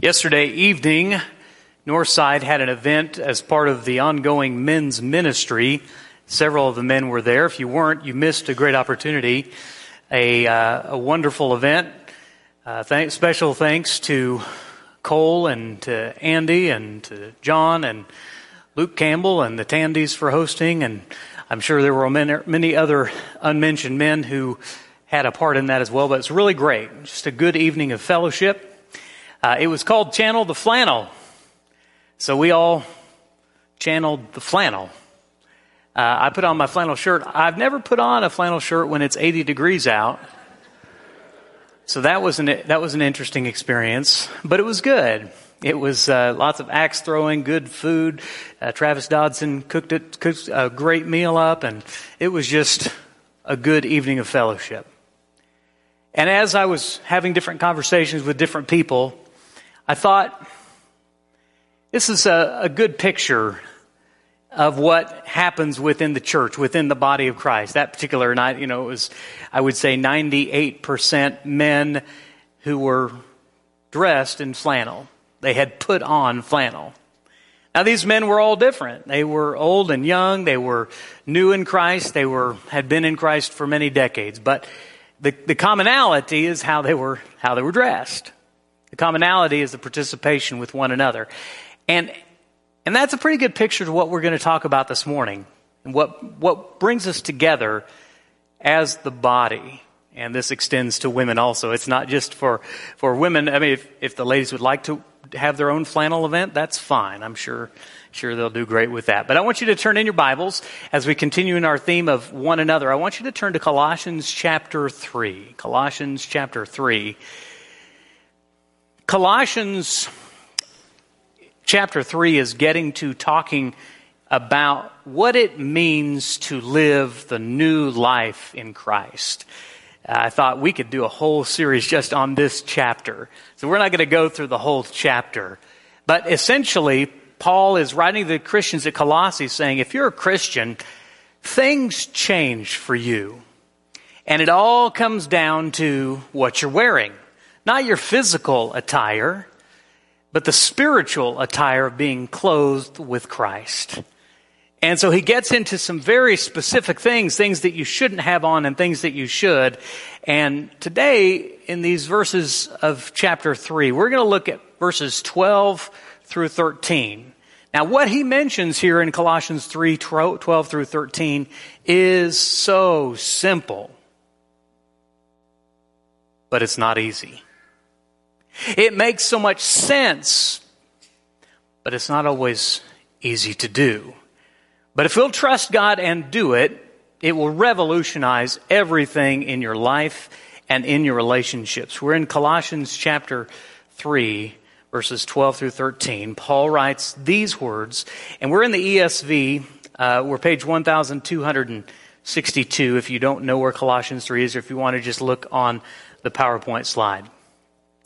Yesterday evening, Northside had an event as part of the ongoing men's ministry. Several of the men were there. If you weren't, you missed a great opportunity. A, uh, a wonderful event. Uh, special thanks to Cole and to Andy and to John and Luke Campbell and the Tandys for hosting. And I'm sure there were many, many other unmentioned men who had a part in that as well. But it's really great. Just a good evening of fellowship. Uh, it was called Channel the Flannel. So we all channeled the flannel. Uh, I put on my flannel shirt. I've never put on a flannel shirt when it's 80 degrees out. So that was an, that was an interesting experience, but it was good. It was uh, lots of axe throwing, good food. Uh, Travis Dodson cooked it, cooked a great meal up, and it was just a good evening of fellowship. And as I was having different conversations with different people, I thought this is a, a good picture of what happens within the church, within the body of Christ. That particular night, you know, it was, I would say, 98% men who were dressed in flannel. They had put on flannel. Now these men were all different. They were old and young. They were new in Christ. They were, had been in Christ for many decades. But the, the commonality is how they were, how they were dressed. The commonality is the participation with one another. And, and that's a pretty good picture of what we're going to talk about this morning and what, what brings us together as the body. And this extends to women also. It's not just for, for women. I mean, if, if the ladies would like to have their own flannel event, that's fine. I'm sure, sure they'll do great with that. But I want you to turn in your Bibles as we continue in our theme of one another. I want you to turn to Colossians chapter 3. Colossians chapter 3. Colossians chapter 3 is getting to talking about what it means to live the new life in Christ. Uh, I thought we could do a whole series just on this chapter. So we're not going to go through the whole chapter. But essentially, Paul is writing to the Christians at Colossae saying, if you're a Christian, things change for you. And it all comes down to what you're wearing. Not your physical attire, but the spiritual attire of being clothed with Christ. And so he gets into some very specific things, things that you shouldn't have on and things that you should. And today, in these verses of chapter 3, we're going to look at verses 12 through 13. Now, what he mentions here in Colossians 3 12 through 13 is so simple, but it's not easy. It makes so much sense, but it's not always easy to do. But if you'll trust God and do it, it will revolutionize everything in your life and in your relationships. We're in Colossians chapter 3, verses 12 through 13. Paul writes these words, and we're in the ESV. Uh, we're page 1262 if you don't know where Colossians 3 is, or if you want to just look on the PowerPoint slide.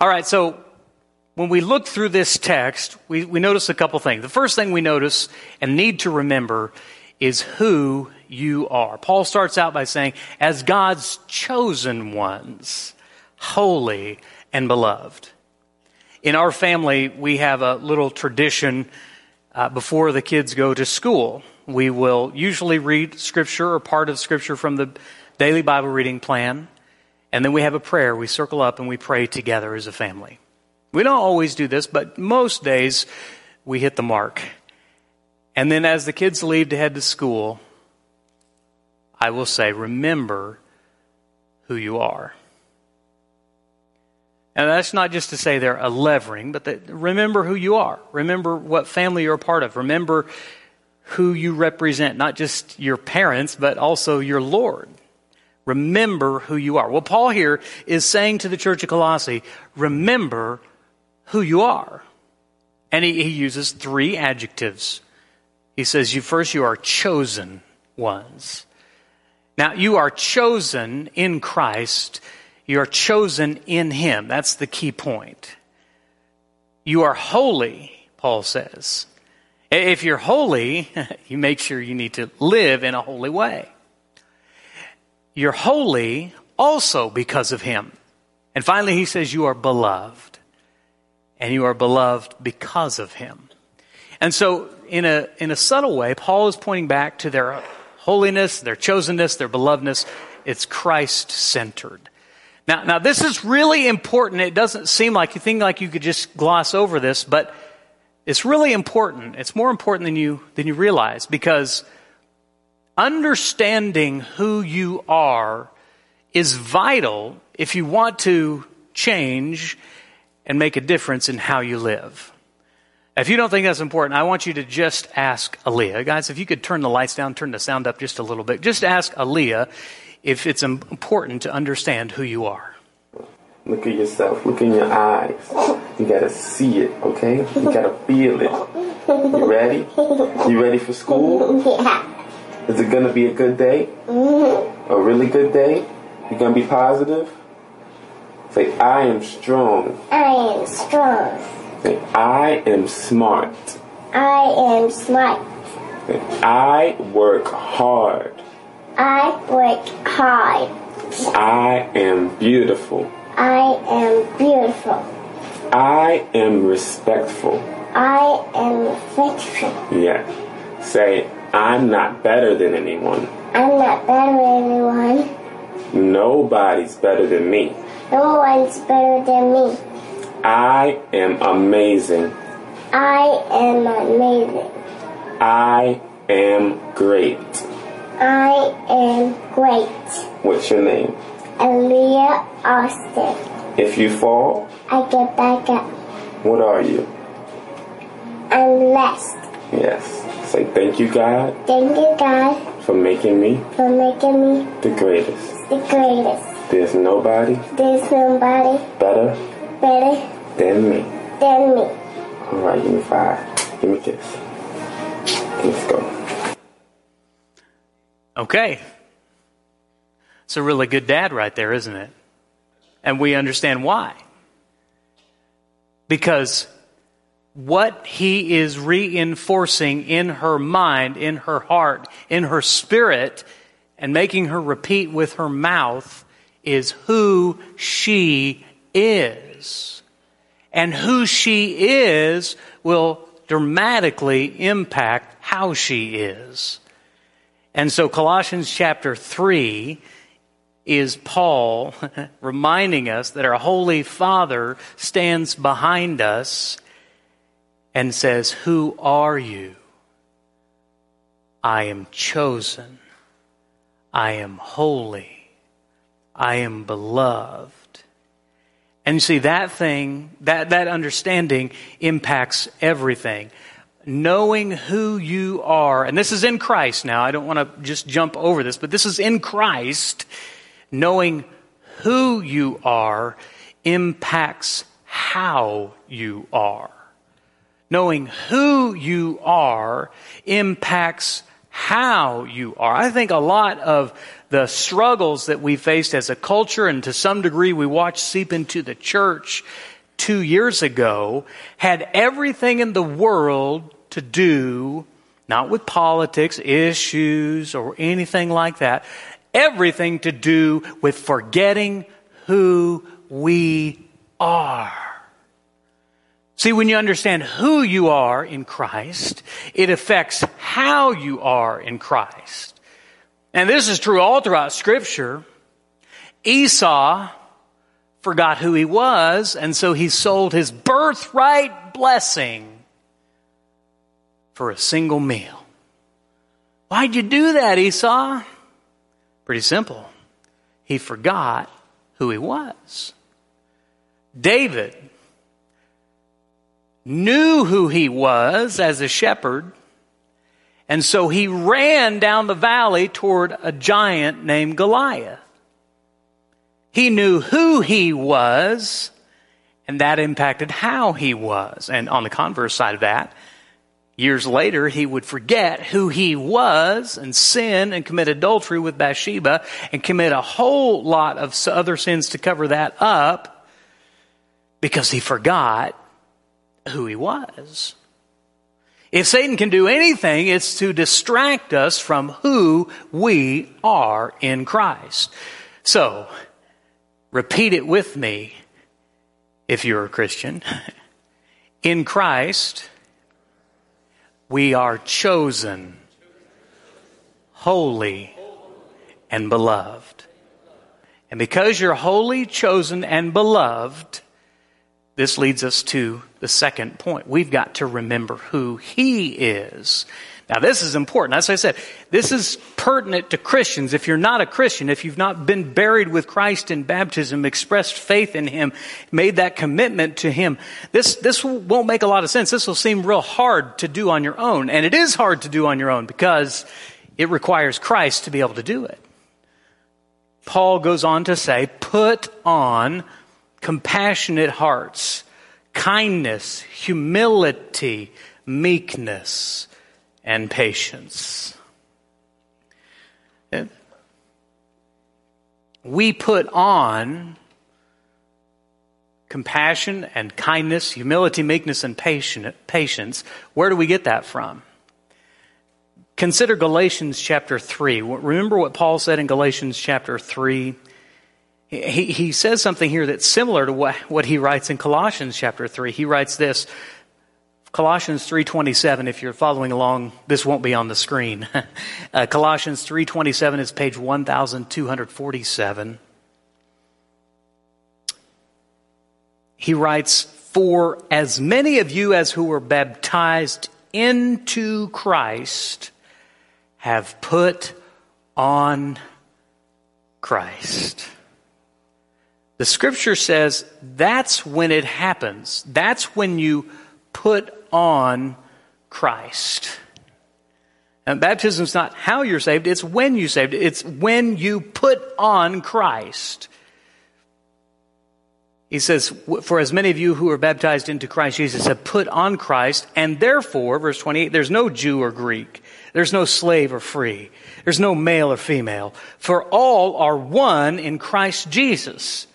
All right, so when we look through this text, we, we notice a couple things. The first thing we notice and need to remember is who you are. Paul starts out by saying, as God's chosen ones, holy and beloved. In our family, we have a little tradition uh, before the kids go to school. We will usually read scripture or part of scripture from the daily Bible reading plan. And then we have a prayer. We circle up and we pray together as a family. We don't always do this, but most days we hit the mark. And then as the kids leave to head to school, I will say, remember who you are. And that's not just to say they're a levering, but that remember who you are. Remember what family you're a part of. Remember who you represent, not just your parents, but also your Lord. Remember who you are. Well, Paul here is saying to the church of Colossae, remember who you are. And he, he uses three adjectives. He says, you first, you are chosen ones. Now, you are chosen in Christ. You are chosen in Him. That's the key point. You are holy, Paul says. If you're holy, you make sure you need to live in a holy way. You're holy also because of Him. And finally, he says, You are beloved. And you are beloved because of Him. And so, in a, in a subtle way, Paul is pointing back to their holiness, their chosenness, their belovedness. It's Christ centered. Now, now this is really important. It doesn't seem like you think like you could just gloss over this, but it's really important. It's more important than you, than you realize because understanding who you are is vital if you want to change and make a difference in how you live. If you don't think that's important, I want you to just ask Aaliyah. Guys, if you could turn the lights down, turn the sound up just a little bit. Just ask Aaliyah if it's important to understand who you are. Look at yourself. Look in your eyes. You gotta see it, okay? You gotta feel it. You ready? You ready for school? Yeah. Is it gonna be a good day? A really good day? You gonna be positive? Say, I am strong. I am strong. Say, I am smart. I am smart. Say, I work hard. I work hard. I am beautiful. I am beautiful. I am respectful. I am faithful. Yeah. Say, I'm not better than anyone. I'm not better than anyone. Nobody's better than me. No one's better than me. I am amazing. I am amazing. I am great. I am great. What's your name? Aaliyah Austin. If you fall, I get back up. what are you? I'm blessed. Yes. Say thank you, God, Thank you, God, for making me for making me the greatest. the greatest. There's nobody There's nobody better better than me. than me. All right, give me five. Give me a kiss. Let's go. Okay. It's a really good dad right there, isn't it? And we understand why. Because what he is reinforcing in her mind, in her heart, in her spirit, and making her repeat with her mouth is who she is. And who she is will dramatically impact how she is. And so Colossians chapter 3 is Paul reminding us that our Holy Father stands behind us and says, Who are you? I am chosen. I am holy. I am beloved. And you see, that thing, that, that understanding impacts everything. Knowing who you are, and this is in Christ now, I don't want to just jump over this, but this is in Christ. Knowing who you are impacts how you are. Knowing who you are impacts how you are. I think a lot of the struggles that we faced as a culture and to some degree we watched seep into the church two years ago had everything in the world to do, not with politics, issues, or anything like that, everything to do with forgetting who we are. See, when you understand who you are in Christ, it affects how you are in Christ. And this is true all throughout Scripture. Esau forgot who he was, and so he sold his birthright blessing for a single meal. Why'd you do that, Esau? Pretty simple. He forgot who he was. David knew who he was as a shepherd, and so he ran down the valley toward a giant named Goliath. He knew who he was, And that impacted how he was. And on the converse side of that, years later, he would forget who he was and sin and commit adultery with Bathsheba and commit a whole lot of other sins to cover that up because he forgot who he was. If Satan can do anything, it's to distract us from who we are in Christ. So, repeat it with me if you're a Christian. In Christ, we are chosen, holy, and beloved. And because you're holy, chosen, and beloved, this leads us to the second point. We've got to remember who He is. Now, this is important. As I said, this is pertinent to Christians. If you're not a Christian, if you've not been buried with Christ in baptism, expressed faith in Him, made that commitment to Him, this, this won't make a lot of sense. This will seem real hard to do on your own. And it is hard to do on your own because it requires Christ to be able to do it. Paul goes on to say, put on compassionate hearts, kindness, humility, meekness, and patience. Eh? We put on compassion and kindness, humility, meekness, and patience. Where do we get that from? Consider Galatians chapter 3. Remember what Paul said in Galatians chapter 3? He, he says something here that's similar to what, what he writes in Colossians chapter 3. He writes this, Colossians 3.27, if you're following along, this won't be on the screen. uh, Colossians 3.27 is page 1247. He writes, For as many of you as who were baptized into Christ have put on Christ. The scripture says that's when it happens. That's when you put on Christ. And baptism is not how you're saved, it's when you're saved. It's when you put on Christ. He says, For as many of you who are baptized into Christ Jesus have put on Christ, and therefore, verse 28, there's no Jew or Greek, there's no slave or free, there's no male or female, for all are one in Christ Jesus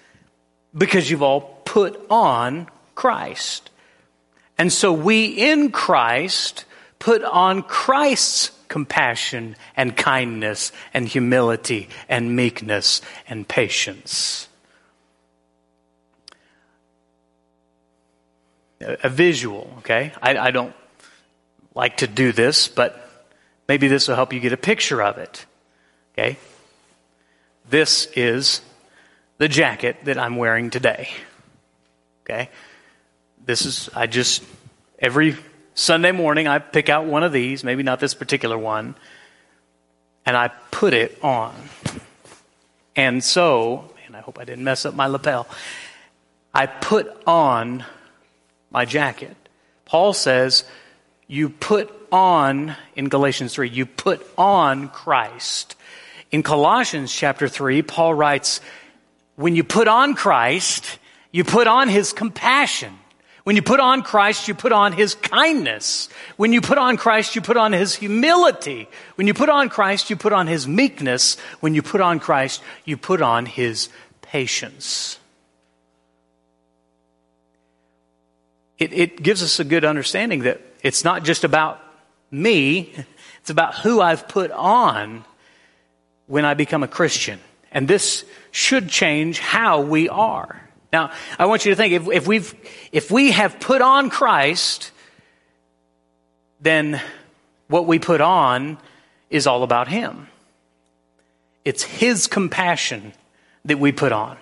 because you've all put on Christ. And so we in Christ put on Christ's compassion and kindness and humility and meekness and patience. A visual, okay? I, I, don't like to do this, but maybe this will help you get a picture of it, okay? This is the jacket that I'm wearing today. Okay? This is, I just, every Sunday morning, I pick out one of these, maybe not this particular one, and I put it on. And so, and I hope I didn't mess up my lapel, I put on my jacket. Paul says, you put on, in Galatians 3, you put on Christ. In Colossians chapter 3, Paul writes, when you put on Christ, you put on His compassion. When you put on Christ, you put on His kindness. When you put on Christ, you put on His humility. When you put on Christ, you put on His meekness. When you put on Christ, you put on His patience. It, it gives us a good understanding that it's not just about me, it's about who I've put on when I become a Christian. And this should change how we are. Now, I want you to think if, if, we've, if we have put on Christ, then what we put on is all about Him. It's His compassion that we put on.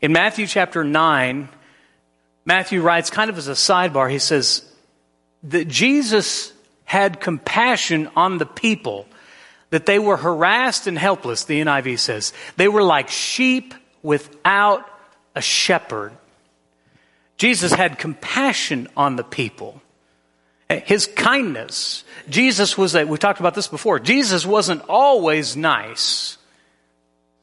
In Matthew chapter 9, Matthew writes, kind of as a sidebar, he says that Jesus had compassion on the people that they were harassed and helpless, the NIV says. They were like sheep without a shepherd. Jesus had compassion on the people. His kindness. Jesus was a, we talked about this before. Jesus wasn't always nice.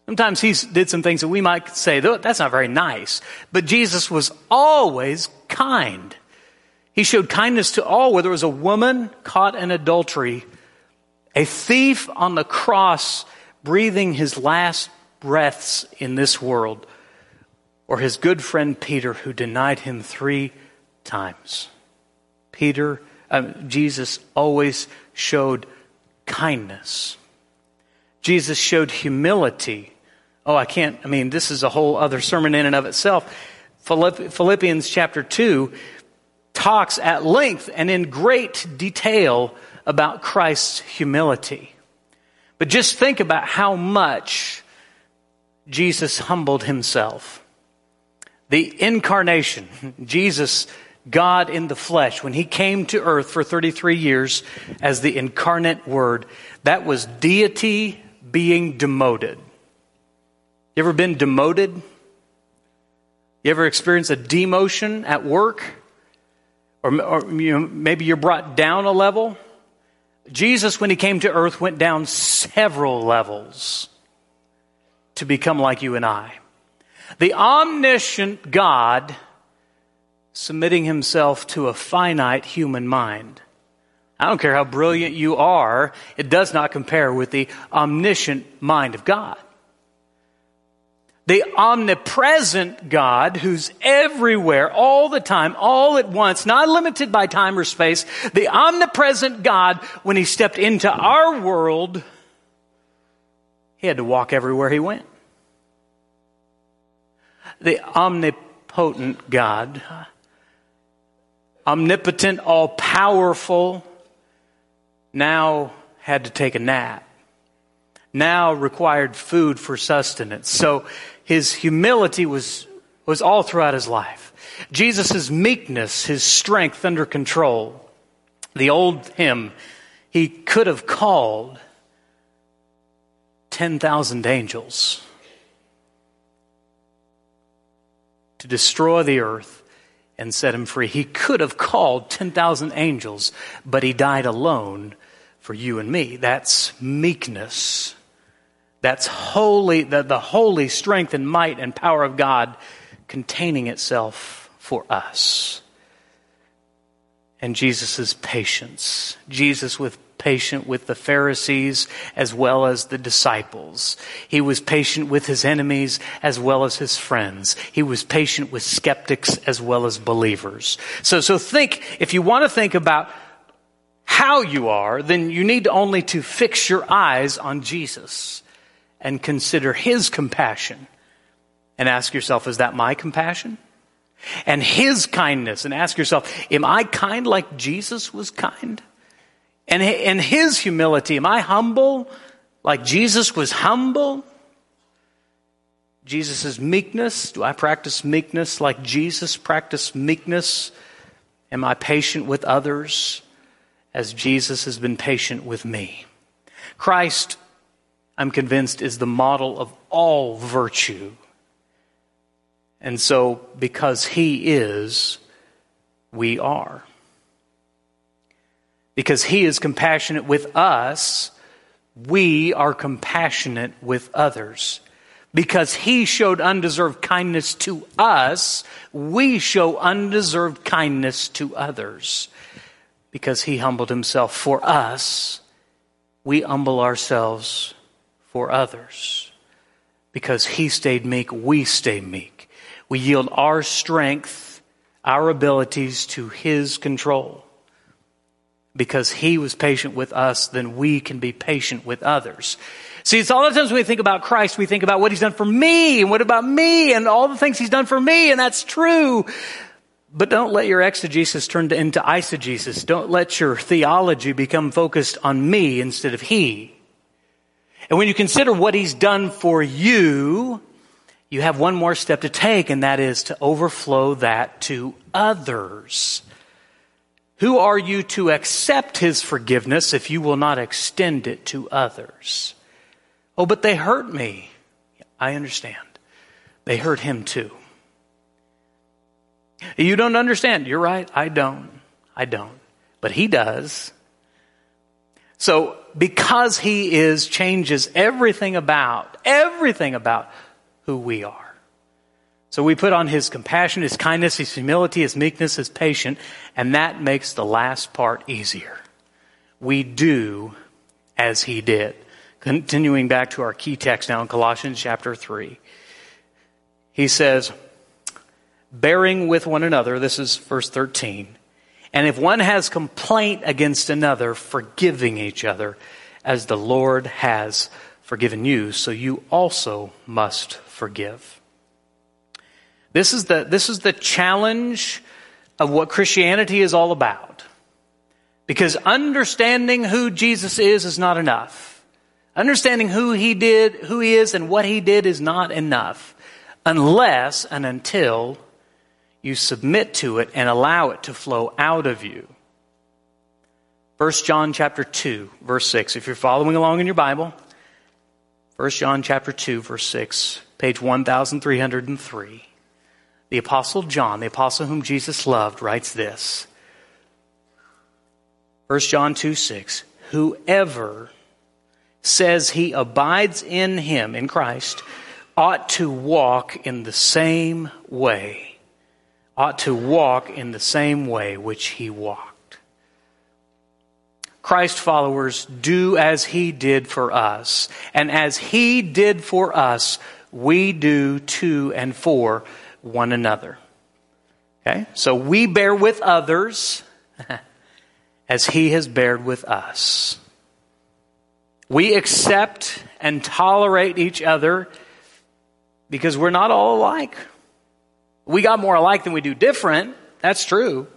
Sometimes he did some things that we might say, that's not very nice. But Jesus was always kind. He showed kindness to all, whether it was a woman caught in adultery, a thief on the cross breathing his last breaths in this world, or his good friend Peter who denied him three times. Peter, um, Jesus always showed kindness. Jesus showed humility. Oh, I can't, I mean, this is a whole other sermon in and of itself. Philippians chapter 2 talks at length and in great detail about Christ's humility. But just think about how much Jesus humbled himself. The incarnation, Jesus, God in the flesh, when he came to earth for 33 years as the incarnate word, that was deity being demoted. You ever been demoted? You ever experienced a demotion at work? Or, or you know, maybe you're brought down a level? Jesus, when he came to earth, went down several levels to become like you and I. The omniscient God submitting himself to a finite human mind. I don't care how brilliant you are, it does not compare with the omniscient mind of God. The omnipresent God who's everywhere, all the time, all at once, not limited by time or space. The omnipresent God, when he stepped into our world, he had to walk everywhere he went. The omnipotent God, omnipotent, all powerful, now had to take a nap. Now required food for sustenance. So his humility was, was all throughout his life. Jesus' meekness, his strength under control. The old hymn, he could have called 10,000 angels to destroy the earth and set him free. He could have called 10,000 angels, but he died alone for you and me. That's meekness. That's holy, the, the holy strength and might and power of God containing itself for us. And Jesus' patience. Jesus with patient with the Pharisees as well as the disciples. He was patient with his enemies as well as his friends. He was patient with skeptics as well as believers. So, so think, if you want to think about how you are, then you need only to fix your eyes on Jesus and consider his compassion and ask yourself, is that my compassion? And his kindness and ask yourself, am I kind like Jesus was kind? And, and his humility, am I humble like Jesus was humble? Jesus' meekness, do I practice meekness like Jesus practiced meekness? Am I patient with others as Jesus has been patient with me? Christ I'm convinced, is the model of all virtue. And so, because He is, we are. Because He is compassionate with us, we are compassionate with others. Because He showed undeserved kindness to us, we show undeserved kindness to others. Because He humbled Himself for us, we humble ourselves for others. Because he stayed meek, we stay meek. We yield our strength, our abilities to his control. Because he was patient with us, then we can be patient with others. See, it's all the times when we think about Christ, we think about what he's done for me and what about me and all the things he's done for me, and that's true. But don't let your exegesis turn into eisegesis. Don't let your theology become focused on me instead of he. And when you consider what he's done for you, you have one more step to take, and that is to overflow that to others. Who are you to accept his forgiveness if you will not extend it to others? Oh, but they hurt me. I understand. They hurt him too. You don't understand. You're right. I don't. I don't. But he does. So because he is changes everything about everything about who we are. So we put on his compassion, his kindness, his humility, his meekness, his patience, and that makes the last part easier. We do as he did. Continuing back to our key text now in Colossians chapter 3. He says, bearing with one another, this is verse 13. And if one has complaint against another, forgiving each other, as the Lord has forgiven you, so you also must forgive. This is the, this is the challenge of what Christianity is all about. Because understanding who Jesus is is not enough. Understanding who he did, who he is and what he did is not enough unless and until you submit to it and allow it to flow out of you. 1 John chapter 2 verse 6 if you're following along in your Bible 1 John chapter 2 verse 6 page 1303 the Apostle John, the apostle whom Jesus loved, writes this 1 John 2 6. Whoever says he abides in him, in Christ, ought to walk in the same way, ought to walk in the same way which he walked. Christ followers do as he did for us, and as he did for us, we do to and for one another. Okay? So we bear with others as he has bared with us. We accept and tolerate each other because we're not all alike. We got more alike than we do different. That's true.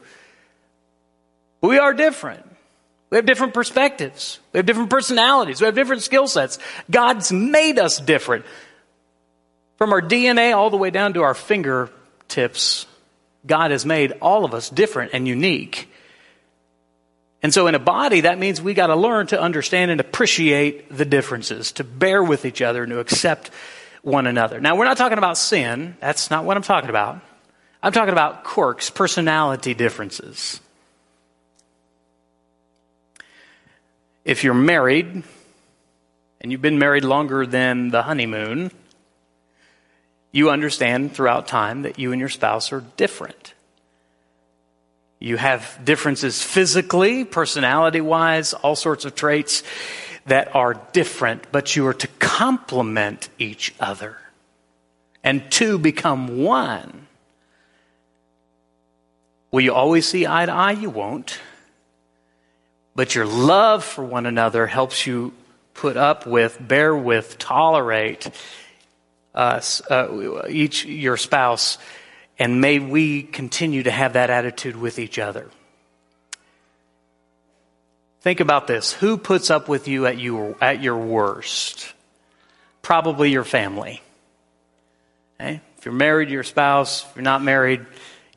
We are different. We have different perspectives. We have different personalities. We have different skill sets. God's made us different. From our DNA all the way down to our fingertips, God has made all of us different and unique. And so in a body, that means we got to learn to understand and appreciate the differences, to bear with each other and to accept one another. Now, we're not talking about sin. That's not what I'm talking about. I'm talking about quirks, personality differences. If you're married, and you've been married longer than the honeymoon, you understand throughout time that you and your spouse are different. You have differences physically, personality wise, all sorts of traits that are different, but you are to complement each other and two become one. Will you always see eye to eye? You won't. But your love for one another helps you put up with, bear with, tolerate, us, uh, each your spouse, and may we continue to have that attitude with each other. Think about this. Who puts up with you at, you, at your worst? Probably your family. Okay? If you're married, your spouse. If you're not married,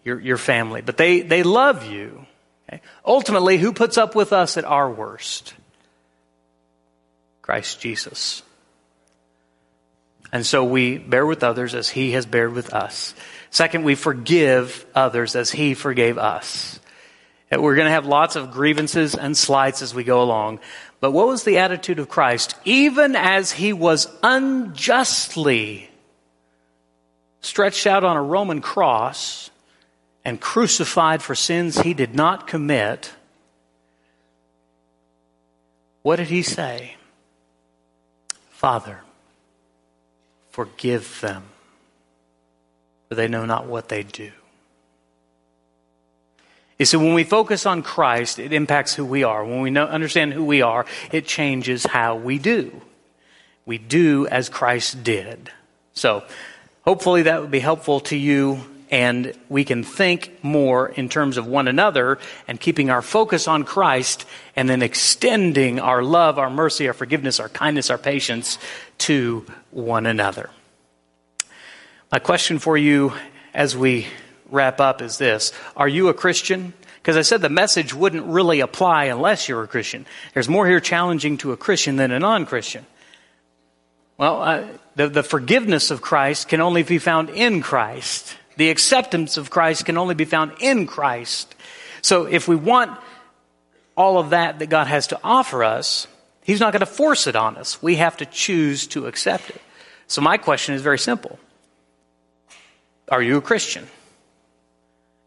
your, your family. But they, they love you. Okay? Ultimately, who puts up with us at our worst? Christ Jesus. And so we bear with others as he has bared with us. Second, we forgive others as he forgave us. We're going to have lots of grievances and slights as we go along. But what was the attitude of Christ? Even as he was unjustly stretched out on a Roman cross and crucified for sins he did not commit, what did he say? Father, Forgive them, for they know not what they do. You see, when we focus on Christ, it impacts who we are. When we know, understand who we are, it changes how we do. We do as Christ did. So, hopefully that would be helpful to you and we can think more in terms of one another and keeping our focus on Christ and then extending our love, our mercy, our forgiveness, our kindness, our patience to one another. My question for you as we wrap up is this Are you a Christian? Because I said the message wouldn't really apply unless you're a Christian. There's more here challenging to a Christian than a non Christian. Well, uh, the, the forgiveness of Christ can only be found in Christ. The acceptance of Christ can only be found in Christ. So if we want all of that that God has to offer us, He's not going to force it on us. We have to choose to accept it. So my question is very simple. Are you a Christian?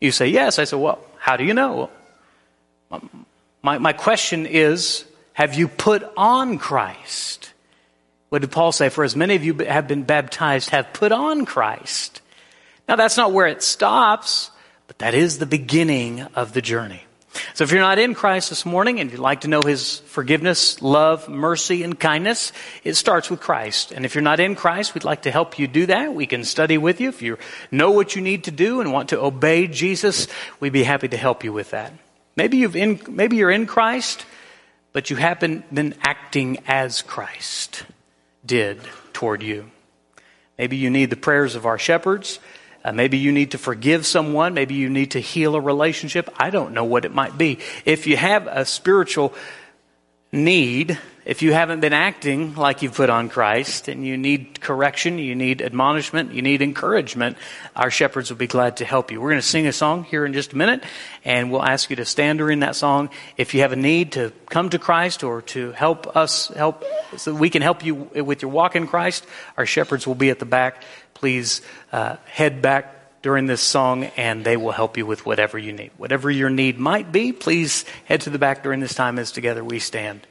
You say, yes. I say, well, how do you know? My, my question is, have you put on Christ? What did Paul say? For as many of you have been baptized, have put on Christ. Now that's not where it stops, but that is the beginning of the journey. So if you're not in Christ this morning and you'd like to know His forgiveness, love, mercy, and kindness, it starts with Christ. And if you're not in Christ, we'd like to help you do that. We can study with you. If you know what you need to do and want to obey Jesus, we'd be happy to help you with that. Maybe you've in, maybe you're in Christ, but you haven't been acting as Christ did toward you. Maybe you need the prayers of our shepherds. Uh, maybe you need to forgive someone. Maybe you need to heal a relationship. I don't know what it might be. If you have a spiritual need, if you haven't been acting like you've put on Christ and you need correction, you need admonishment, you need encouragement, our shepherds will be glad to help you. We're going to sing a song here in just a minute and we'll ask you to stand during that song. If you have a need to come to Christ or to help us help so we can help you with your walk in Christ, our shepherds will be at the back. Please uh, head back during this song and they will help you with whatever you need. Whatever your need might be, please head to the back during this time as together we stand.